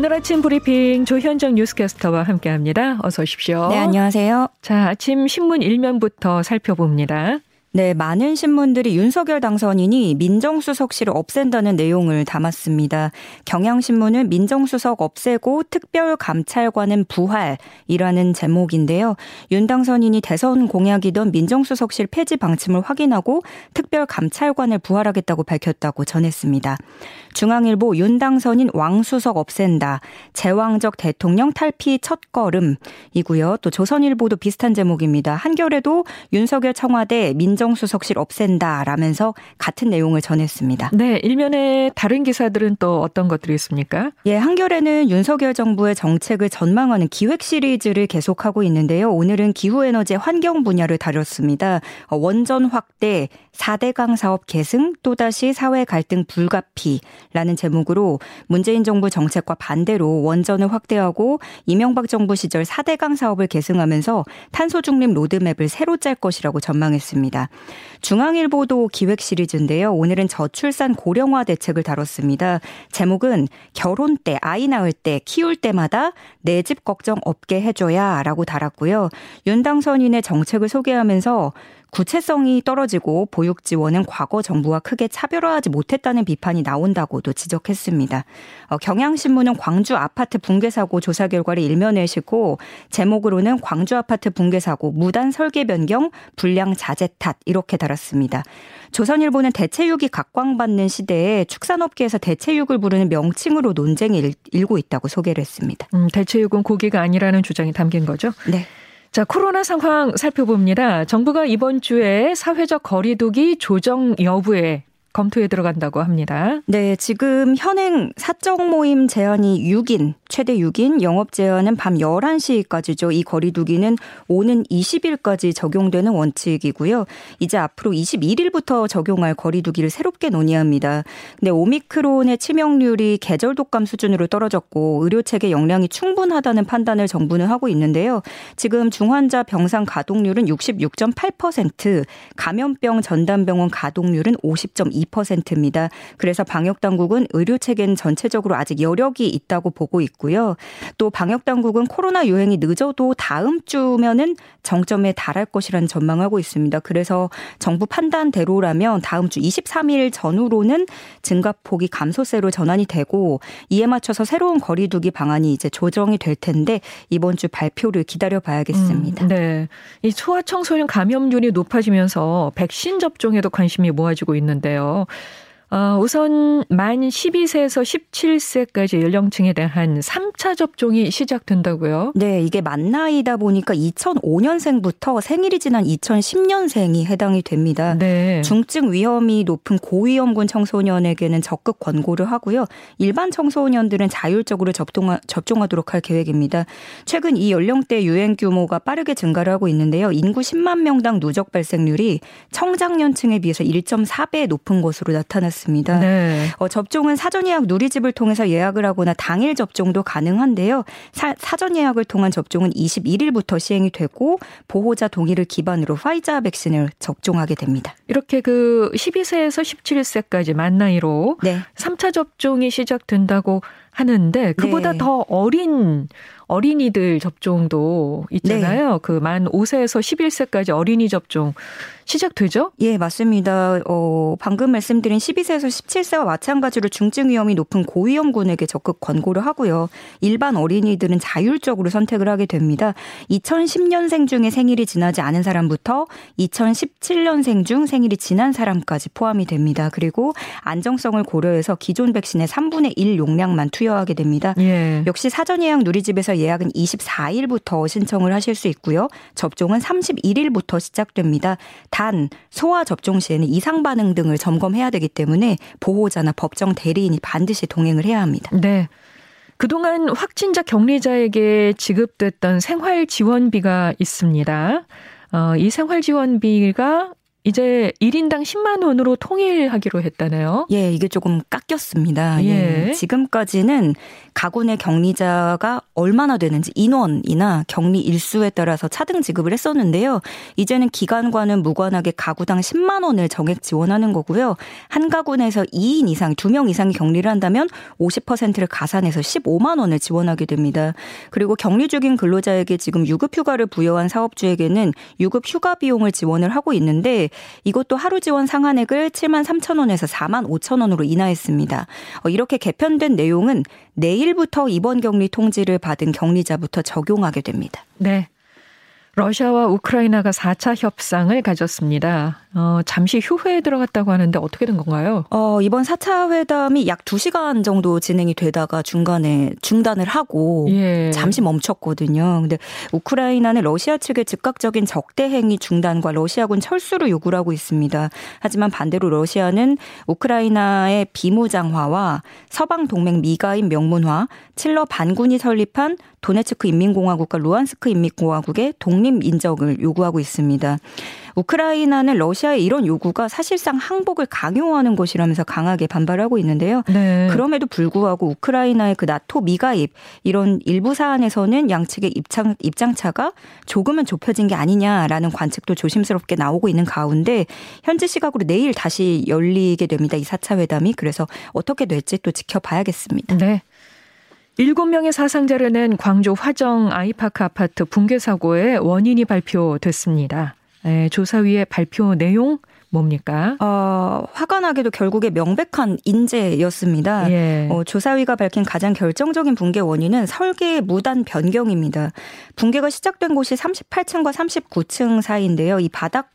오늘 아침 브리핑 조현정 뉴스캐스터와 함께합니다. 어서 오십시오. 네, 안녕하세요. 자, 아침 신문 1면부터 살펴봅니다. 네, 많은 신문들이 윤석열 당선인이 민정수석실을 없앤다는 내용을 담았습니다. 경향신문은 민정수석 없애고 특별감찰관은 부활이라는 제목인데요. 윤 당선인이 대선 공약이던 민정수석실 폐지 방침을 확인하고 특별감찰관을 부활하겠다고 밝혔다고 전했습니다. 중앙일보 윤 당선인 왕수석 없앤다. 제왕적 대통령 탈피 첫 걸음이고요. 또 조선일보도 비슷한 제목입니다. 한겨레도 윤석열 청와대 민 민정수석실 없앤다라면서 같은 내용을 전했습니다. 네, 일면에 다른 기사들은 또 어떤 것들이 있습니까? 예, 한겨레는 윤석열 정부의 정책을 전망하는 기획 시리즈를 계속하고 있는데요. 오늘은 기후에너지 환경 분야를 다뤘습니다. 원전 확대, 4대강 사업 계승, 또다시 사회 갈등 불가피라는 제목으로 문재인 정부 정책과 반대로 원전을 확대하고 이명박 정부 시절 4대강 사업을 계승하면서 탄소 중립 로드맵을 새로 짤 것이라고 전망했습니다. 중앙일보도 기획 시리즈인데요. 오늘은 저출산 고령화 대책을 다뤘습니다. 제목은 결혼 때, 아이 낳을 때, 키울 때마다 내 집 걱정 없게 해줘야 라고 달았고요. 윤당선인의 정책을 소개하면서 구체성이 떨어지고 보육 지원은 과거 정부와 크게 차별화하지 못했다는 비판이 나온다고도 지적했습니다. 어, 경향신문은 광주 아파트 붕괴 사고 조사 결과를 일면에 싣고 제목으로는 광주 아파트 붕괴 사고 무단 설계 변경 불량 자재 탓 이렇게 달았습니다. 조선일보는 대체육이 각광받는 시대에 축산업계에서 대체육을 부르는 명칭으로 논쟁이 일고 있다고 소개를 했습니다. 음, 대체육은 고기가 아니라는 주장이 담긴 거죠? 네. 자, 코로나 상황 살펴봅니다. 정부가 이번 주에 사회적 거리두기 조정 여부에 검토에 들어간다고 합니다. 네, 지금 현행 사적 모임 제한이 6인, 최대 6인, 영업 제한은 밤 11시까지죠. 이 거리두기는 오는 20일까지 적용되는 원칙이고요. 이제 앞으로 21일부터 적용할 거리두기를 새롭게 논의합니다. 근데 오미크론의 치명률이 계절 독감 수준으로 떨어졌고 의료 체계 역량이 충분하다는 판단을 정부는 하고 있는데요. 지금 중환자 병상 가동률은 66.8%, 감염병 전담병원 가동률은 50.2 2%입니다. 그래서 방역 당국은 의료 체계는 전체적으로 아직 여력이 있다고 보고 있고요. 또 방역 당국은 코로나 유행이 늦어도 다음 주면은 정점에 달할 것이라는 전망하고 있습니다. 그래서 정부 판단대로라면 다음 주 23일 전후로는 증가폭이 감소세로 전환이 되고 이에 맞춰서 새로운 거리두기 방안이 이제 조정이 될 텐데 이번 주 발표를 기다려 봐야겠습니다. 음, 네. 이 소아청소년 감염률이 높아지면서 백신 접종에도 관심이 모아지고 있는데요. 같아요. 어, 우선 만 12세에서 17세까지 연령층에 대한 3차 접종이 시작된다고요? 네, 이게 만 나이다 보니까 2005년생부터 생일이 지난 2010년생이 해당이 됩니다. 네. 중증 위험이 높은 고위험군 청소년에게는 적극 권고를 하고요. 일반 청소년들은 자율적으로 접종하, 접종하도록 할 계획입니다. 최근 이 연령대 유행 규모가 빠르게 증가를 하고 있는데요. 인구 10만 명당 누적 발생률이 청장년층에 비해서 1.4배 높은 것으로 나타났습니다. 있습니다. 네. 어, 접종은 사전 예약 누리집을 통해서 예약을 하거나 당일 접종도 가능한데요. 사, 사전 예약을 통한 접종은 21일부터 시행이 되고 보호자 동의를 기반으로 화이자 백신을 접종하게 됩니다. 이렇게 그 12세에서 17세까지 만 나이로 네. 3차 접종이 시작된다고 하는데 그보다 네. 더 어린 어린이들 접종도 있잖아요. 네. 그만 5세에서 11세까지 어린이 접종 시작되죠? 예, 맞습니다. 어, 방금 말씀드린 12세에서 17세와 마찬가지로 중증 위험이 높은 고위험군에게 적극 권고를 하고요. 일반 어린이들은 자율적으로 선택을 하게 됩니다. 2010년생 중에 생일이 지나지 않은 사람부터 2017년생 중 생일이 지난 사람까지 포함이 됩니다. 그리고 안정성을 고려해서 기존 백신의 3분의 1 용량만 투여 하게 됩니다. 예. 역시 사전 예약 누리집에서 예약은 24일부터 신청을 하실 수 있고요. 접종은 31일부터 시작됩니다. 단 소아 접종 시에는 이상 반응 등을 점검해야 되기 때문에 보호자나 법정 대리인이 반드시 동행을 해야 합니다. 네. 그동안 확진자 격리자에게 지급됐던 생활 지원비가 있습니다. 어, 이 생활 지원비가 이제 1인당 10만 원으로 통일하기로 했다네요. 예, 이게 조금 깎였습니다. 예. 예. 지금까지는 가구 내 격리자가 얼마나 되는지 인원이나 격리 일수에 따라서 차등 지급을 했었는데요. 이제는 기관과는 무관하게 가구당 10만 원을 정액 지원하는 거고요. 한 가구 내에서 2인 이상, 2명 이상이 격리를 한다면 50%를 가산해서 15만 원을 지원하게 됩니다. 그리고 격리 중인 근로자에게 지금 유급 휴가를 부여한 사업주에게는 유급 휴가 비용을 지원을 하고 있는데 이것도 하루 지원 상한액을 7만 3천 원에서 4만 5천 원으로 인하했습니다. 어, 이렇게 개편된 내용은 내일부터 이번 격리 통지를 받은 격리자부터 적용하게 됩니다. 네. 러시아와 우크라이나가 4차 협상을 가졌습니다. 어, 잠시 휴회에 들어갔다고 하는데 어떻게 된 건가요? 어, 이번 4차 회담이 약 2시간 정도 진행이 되다가 중간에 중단을 하고 예. 잠시 멈췄거든요. 근데 우크라이나는 러시아 측의 즉각적인 적대 행위 중단과 러시아군 철수를 요구를 하고 있습니다. 하지만 반대로 러시아는 우크라이나의 비무장화와 서방 동맹 미가인 명문화, 칠러 반군이 설립한 도네츠크 인민공화국과 루안스크 인민공화국의 독립 인정을 요구하고 있습니다. 우크라이나는 러시아의 이런 요구가 사실상 항복을 강요하는 것이라면서 강하게 반발하고 있는데요. 네. 그럼에도 불구하고 우크라이나의 그 나토 미가입 이런 일부 사안에서는 양측의 입장 입장차가 조금은 좁혀진 게 아니냐라는 관측도 조심스럽게 나오고 있는 가운데 현지 시각으로 내일 다시 열리게 됩니다. 이 4차 회담이 그래서 어떻게 될지 또 지켜봐야겠습니다. 네. 7명의 사상자를 낸 광주 화정 아이파크 아파트 붕괴 사고의 원인이 발표됐습니다. 네, 조사위의 발표 내용 뭡니까? 어, 화가 나게도 결국에 명백한 인재였습니다. 예. 어, 조사위가 밝힌 가장 결정적인 붕괴 원인은 설계 무단 변경입니다. 붕괴가 시작된 곳이 38층과 39층 사이인데요. 이 바닥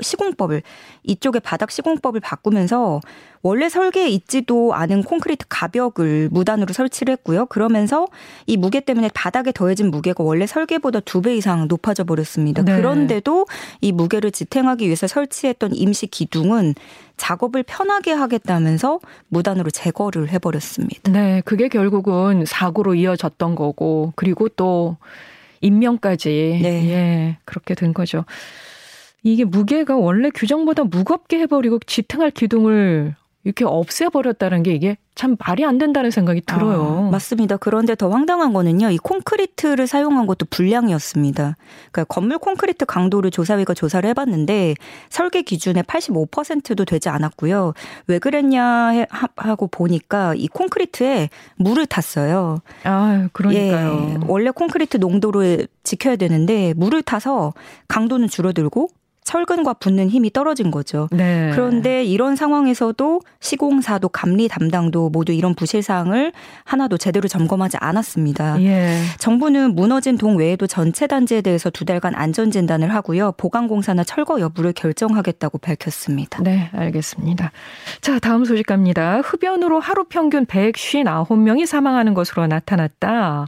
시공법을 이쪽에 바닥 시공법을 바꾸면서 원래 설계에 있지도 않은 콘크리트 가벽을 무단으로 설치를 했고요. 그러면서 이 무게 때문에 바닥에 더해진 무게가 원래 설계보다 두 배 이상 높아져 버렸습니다. 네. 그런데도 이 무게를 지탱하기 위해서 설치했던 임시 기둥은 작업을 편하게 하겠다면서 무단으로 제거를 해버렸습니다. 네, 그게 결국은 사고로 이어졌던 거고 그리고 또 인명까지 네. 예, 그렇게 된 거죠. 이게 무게가 원래 규정보다 무겁게 해버리고 지탱할 기둥을 이렇게 없애버렸다는 게 이게 참 말이 안 된다는 생각이 들어요. 아, 맞습니다. 그런데 더 황당한 거는요. 이 콘크리트를 사용한 것도 불량이었습니다. 그러니까 건물 콘크리트 강도를 조사위가 조사를 해봤는데 설계 기준의 85%도 되지 않았고요. 왜 그랬냐 하고 보니까 이 콘크리트에 물을 탔어요. 아, 그러니까요. 예, 원래 콘크리트 농도를 지켜야 되는데 물을 타서 강도는 줄어들고 철근과 붙는 힘이 떨어진 거죠. 네. 그런데 이런 상황에서도 시공사도 감리 담당도 모두 이런 부실 사항을 하나도 제대로 점검하지 않았습니다. 예. 정부는 무너진 동 외에도 전체 단지에 대해서 두 달간 안전 진단을 하고요. 보강 공사나 철거 여부를 결정하겠다고 밝혔습니다. 네, 알겠습니다. 자, 다음 소식 갑니다. 흡연으로 하루 평균 159명이 사망하는 것으로 나타났다.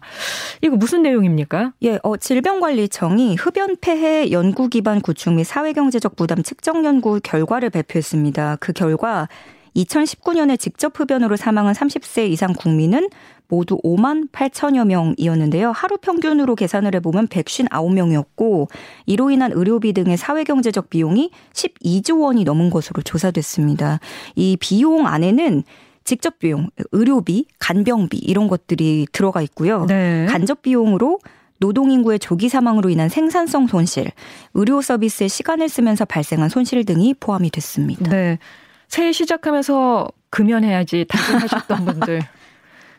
이거 무슨 내용입니까? 예, 어, 질병관리청이 흡연 폐해 연구 기반 구축 및 사회 사회경제적 부담 측정 연구 결과를 발표했습니다. 그 결과 2019년에 직접 흡연으로 사망한 30세 이상 국민은 모두 5만 8천여 명이었는데요. 하루 평균으로 계산을 해보면 159명이었고 이로 인한 의료비 등의 사회경제적 비용이 12조 원이 넘은 것으로 조사됐습니다. 이 비용 안에는 직접 비용, 의료비, 간병비 이런 것들이 들어가 있고요. 네. 간접 비용으로 노동인구의 조기 사망으로 인한 생산성 손실, 의료 서비스에 시간을 쓰면서 발생한 손실 등이 포함이 됐습니다. 네. 새해 시작하면서 금연해야지 다짐하셨던 분들.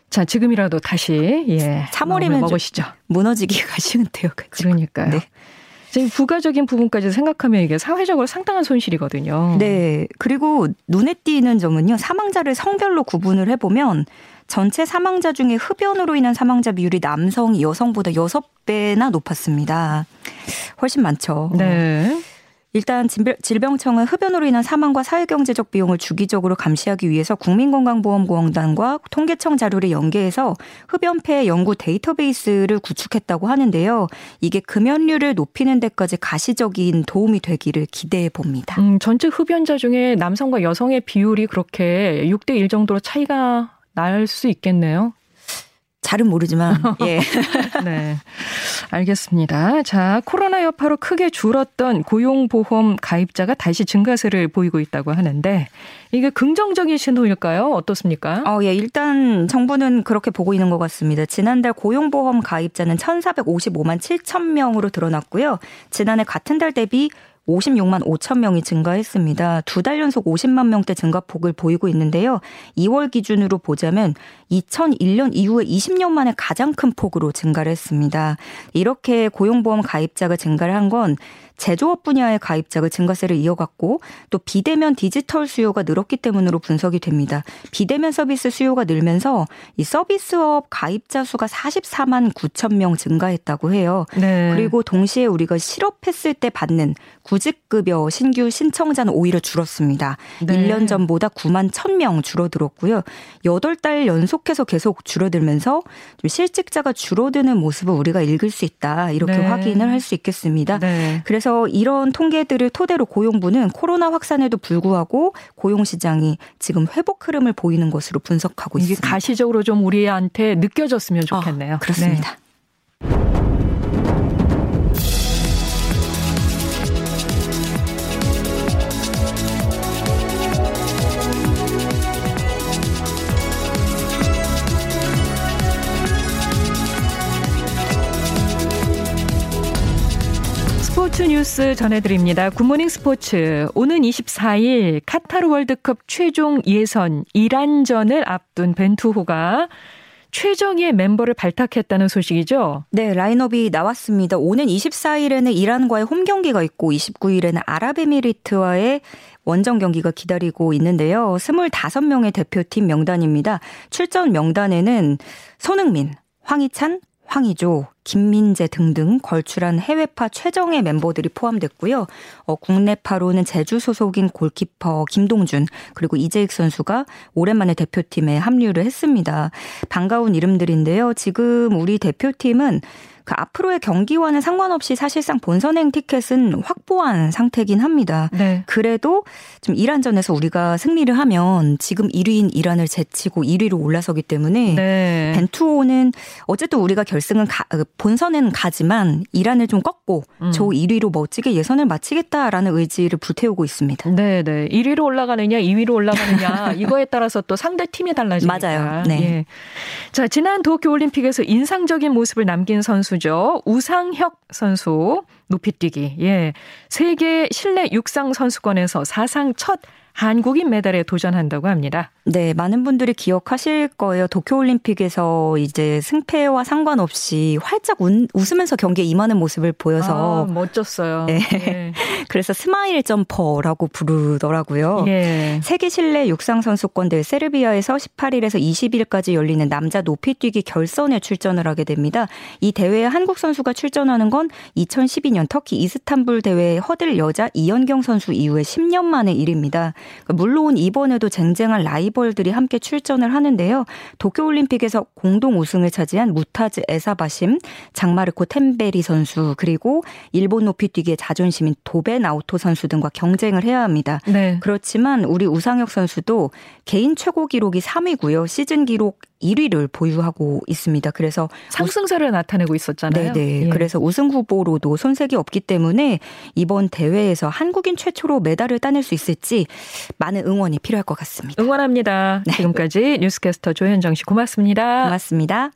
자, 지금이라도 다시 예. 3월이면 먹으시죠. 무너지기가 쉬운데요. 그러니까요. 네. 지금 부가적인 부분까지 생각하면 이게 사회적으로 상당한 손실이거든요. 네. 그리고 눈에 띄는 점은요. 사망자를 성별로 구분을 해보면 전체 사망자 중에 흡연으로 인한 사망자 비율이 남성이 여성보다 6배나 높았습니다. 훨씬 많죠. 네. 일단 질병청은 흡연으로 인한 사망과 사회경제적 비용을 주기적으로 감시하기 위해서 국민건강보험공단과 통계청 자료를 연계해서 흡연폐 연구 데이터베이스를 구축했다고 하는데요. 이게 금연율을 높이는 데까지 가시적인 도움이 되기를 기대해 봅니다. 음, 전체 흡연자 중에 남성과 여성의 비율이 그렇게 6대 1 정도로 차이가 날 수 있겠네요. 잘은 모르지만 예. 네. 알겠습니다. 자, 코로나 여파로 크게 줄었던 고용보험 가입자가 다시 증가세를 보이고 있다고 하는데 이게 긍정적인 신호일까요? 어떻습니까? 어, 예, 일단 정부는 그렇게 보고 있는 것 같습니다. 지난달 고용보험 가입자는 1,455만 7천 명으로 드러났고요. 지난해 같은 달 대비 56만 5천 명이 증가했습니다. 두 달 연속 50만 명대 증가폭을 보이고 있는데요. 2월 기준으로 보자면 2001년 이후에 20년 만에 가장 큰 폭으로 증가를 했습니다. 이렇게 고용보험 가입자가 증가를 한 건 제조업 분야의 가입자가 증가세를 이어갔고 또 비대면 디지털 수요가 늘었기 때문으로 분석이 됩니다. 비대면 서비스 수요가 늘면서 이 서비스업 가입자 수가 44만 9천 명 증가했다고 해요. 네. 그리고 동시에 우리가 실업했을 때 받는 구직급여 신규 신청자는 오히려 줄었습니다. 네. 1년 전보다 9만 1천 명 줄어들었고요. 8달 연속해서 계속 줄어들면서 좀 실직자가 줄어드는 모습을 우리가 읽을 수 있다. 이렇게 네. 확인을 할 수 있겠습니다. 네. 그래서 이런 통계들을 토대로 고용부는 코로나 확산에도 불구하고 고용 시장이 지금 회복 흐름을 보이는 것으로 분석하고 있습니다. 가시적으로 좀 우리한테 느껴졌으면 좋겠네요. 어, 그렇습니다. 스포츠 뉴스 전해드립니다. 굿모닝 스포츠. 오는 24일 카타르 월드컵 최종 예선 이란전을 앞둔 벤투호가 최정예 멤버를 발탁했다는 소식이죠? 네, 라인업이 나왔습니다. 오는 24일에는 이란과의 홈 경기가 있고 29일에는 아랍에미리트와의 원정 경기가 기다리고 있는데요. 25명의 대표팀 명단입니다. 출전 명단에는 손흥민, 황희찬, 황희조, 김민재 등등 걸출한 해외파 최정예 멤버들이 포함됐고요. 어, 국내파로는 제주 소속인 골키퍼 김동준 그리고 이재익 선수가 오랜만에 대표팀에 합류를 했습니다. 반가운 이름들인데요. 지금 우리 대표팀은 그 앞으로의 경기와는 상관없이 사실상 본선행 티켓은 확보한 상태긴 합니다. 네. 그래도 좀 이란전에서 우리가 승리를 하면 지금 1위인 이란을 제치고 1위로 올라서기 때문에 네. 벤투호는 어쨌든 우리가 결승은 가, 그 본선은 가지만 이란을 좀 꺾고 음. 저 1위로 멋지게 예선을 마치겠다라는 의지를 불태우고 있습니다. 네, 네. 1위로 올라가느냐, 2위로 올라가느냐 이거에 따라서 또 상대 팀이 달라지니까. 맞아요. 네. 예. 자, 지난 도쿄 올림픽에서 인상적인 모습을 남긴 선수 선수죠. 우상혁 선수 높이뛰기. 예. 세계 실내 육상 선수권에서 사상 첫 한국인 메달에 도전한다고 합니다. 네, 많은 분들이 기억하실 거예요. 도쿄올림픽에서 이제 승패와 상관없이 활짝 운, 웃으면서 경기에 임하는 모습을 보여서 아, 멋졌어요. 네. 네. 그래서 스마일 점퍼라고 부르더라고요. 예. 세계 실내 육상 선수권 대회 세르비아에서 18일에서 20일까지 열리는 남자 높이뛰기 결선에 출전을 하게 됩니다. 이 대회에 한국 선수가 출전하는 건 2012년 터키 이스탄불 대회 허들 여자 이연경 선수 이후에 10년 만의 일입니다. 물론 이번에도 쟁쟁한 라이벌들이 함께 출전을 하는데요. 도쿄올림픽에서 공동 우승을 차지한 무타즈 에사바심, 장마르코 템베리 선수, 그리고 일본 높이뛰기의 자존심인 도베 나우토 선수 등과 경쟁을 해야 합니다. 네. 그렇지만 우리 우상혁 선수도 개인 최고 기록이 3위고요. 시즌 기록 1위를 보유하고 있습니다. 그래서 상승세를 나타내고 있었잖아요. 네, 예. 그래서 우승 후보로도 손색이 없기 때문에 이번 대회에서 한국인 최초로 메달을 따낼 수 있을지 많은 응원이 필요할 것 같습니다. 응원합니다. 네. 지금까지 뉴스캐스터 조현정 씨 고맙습니다. 고맙습니다.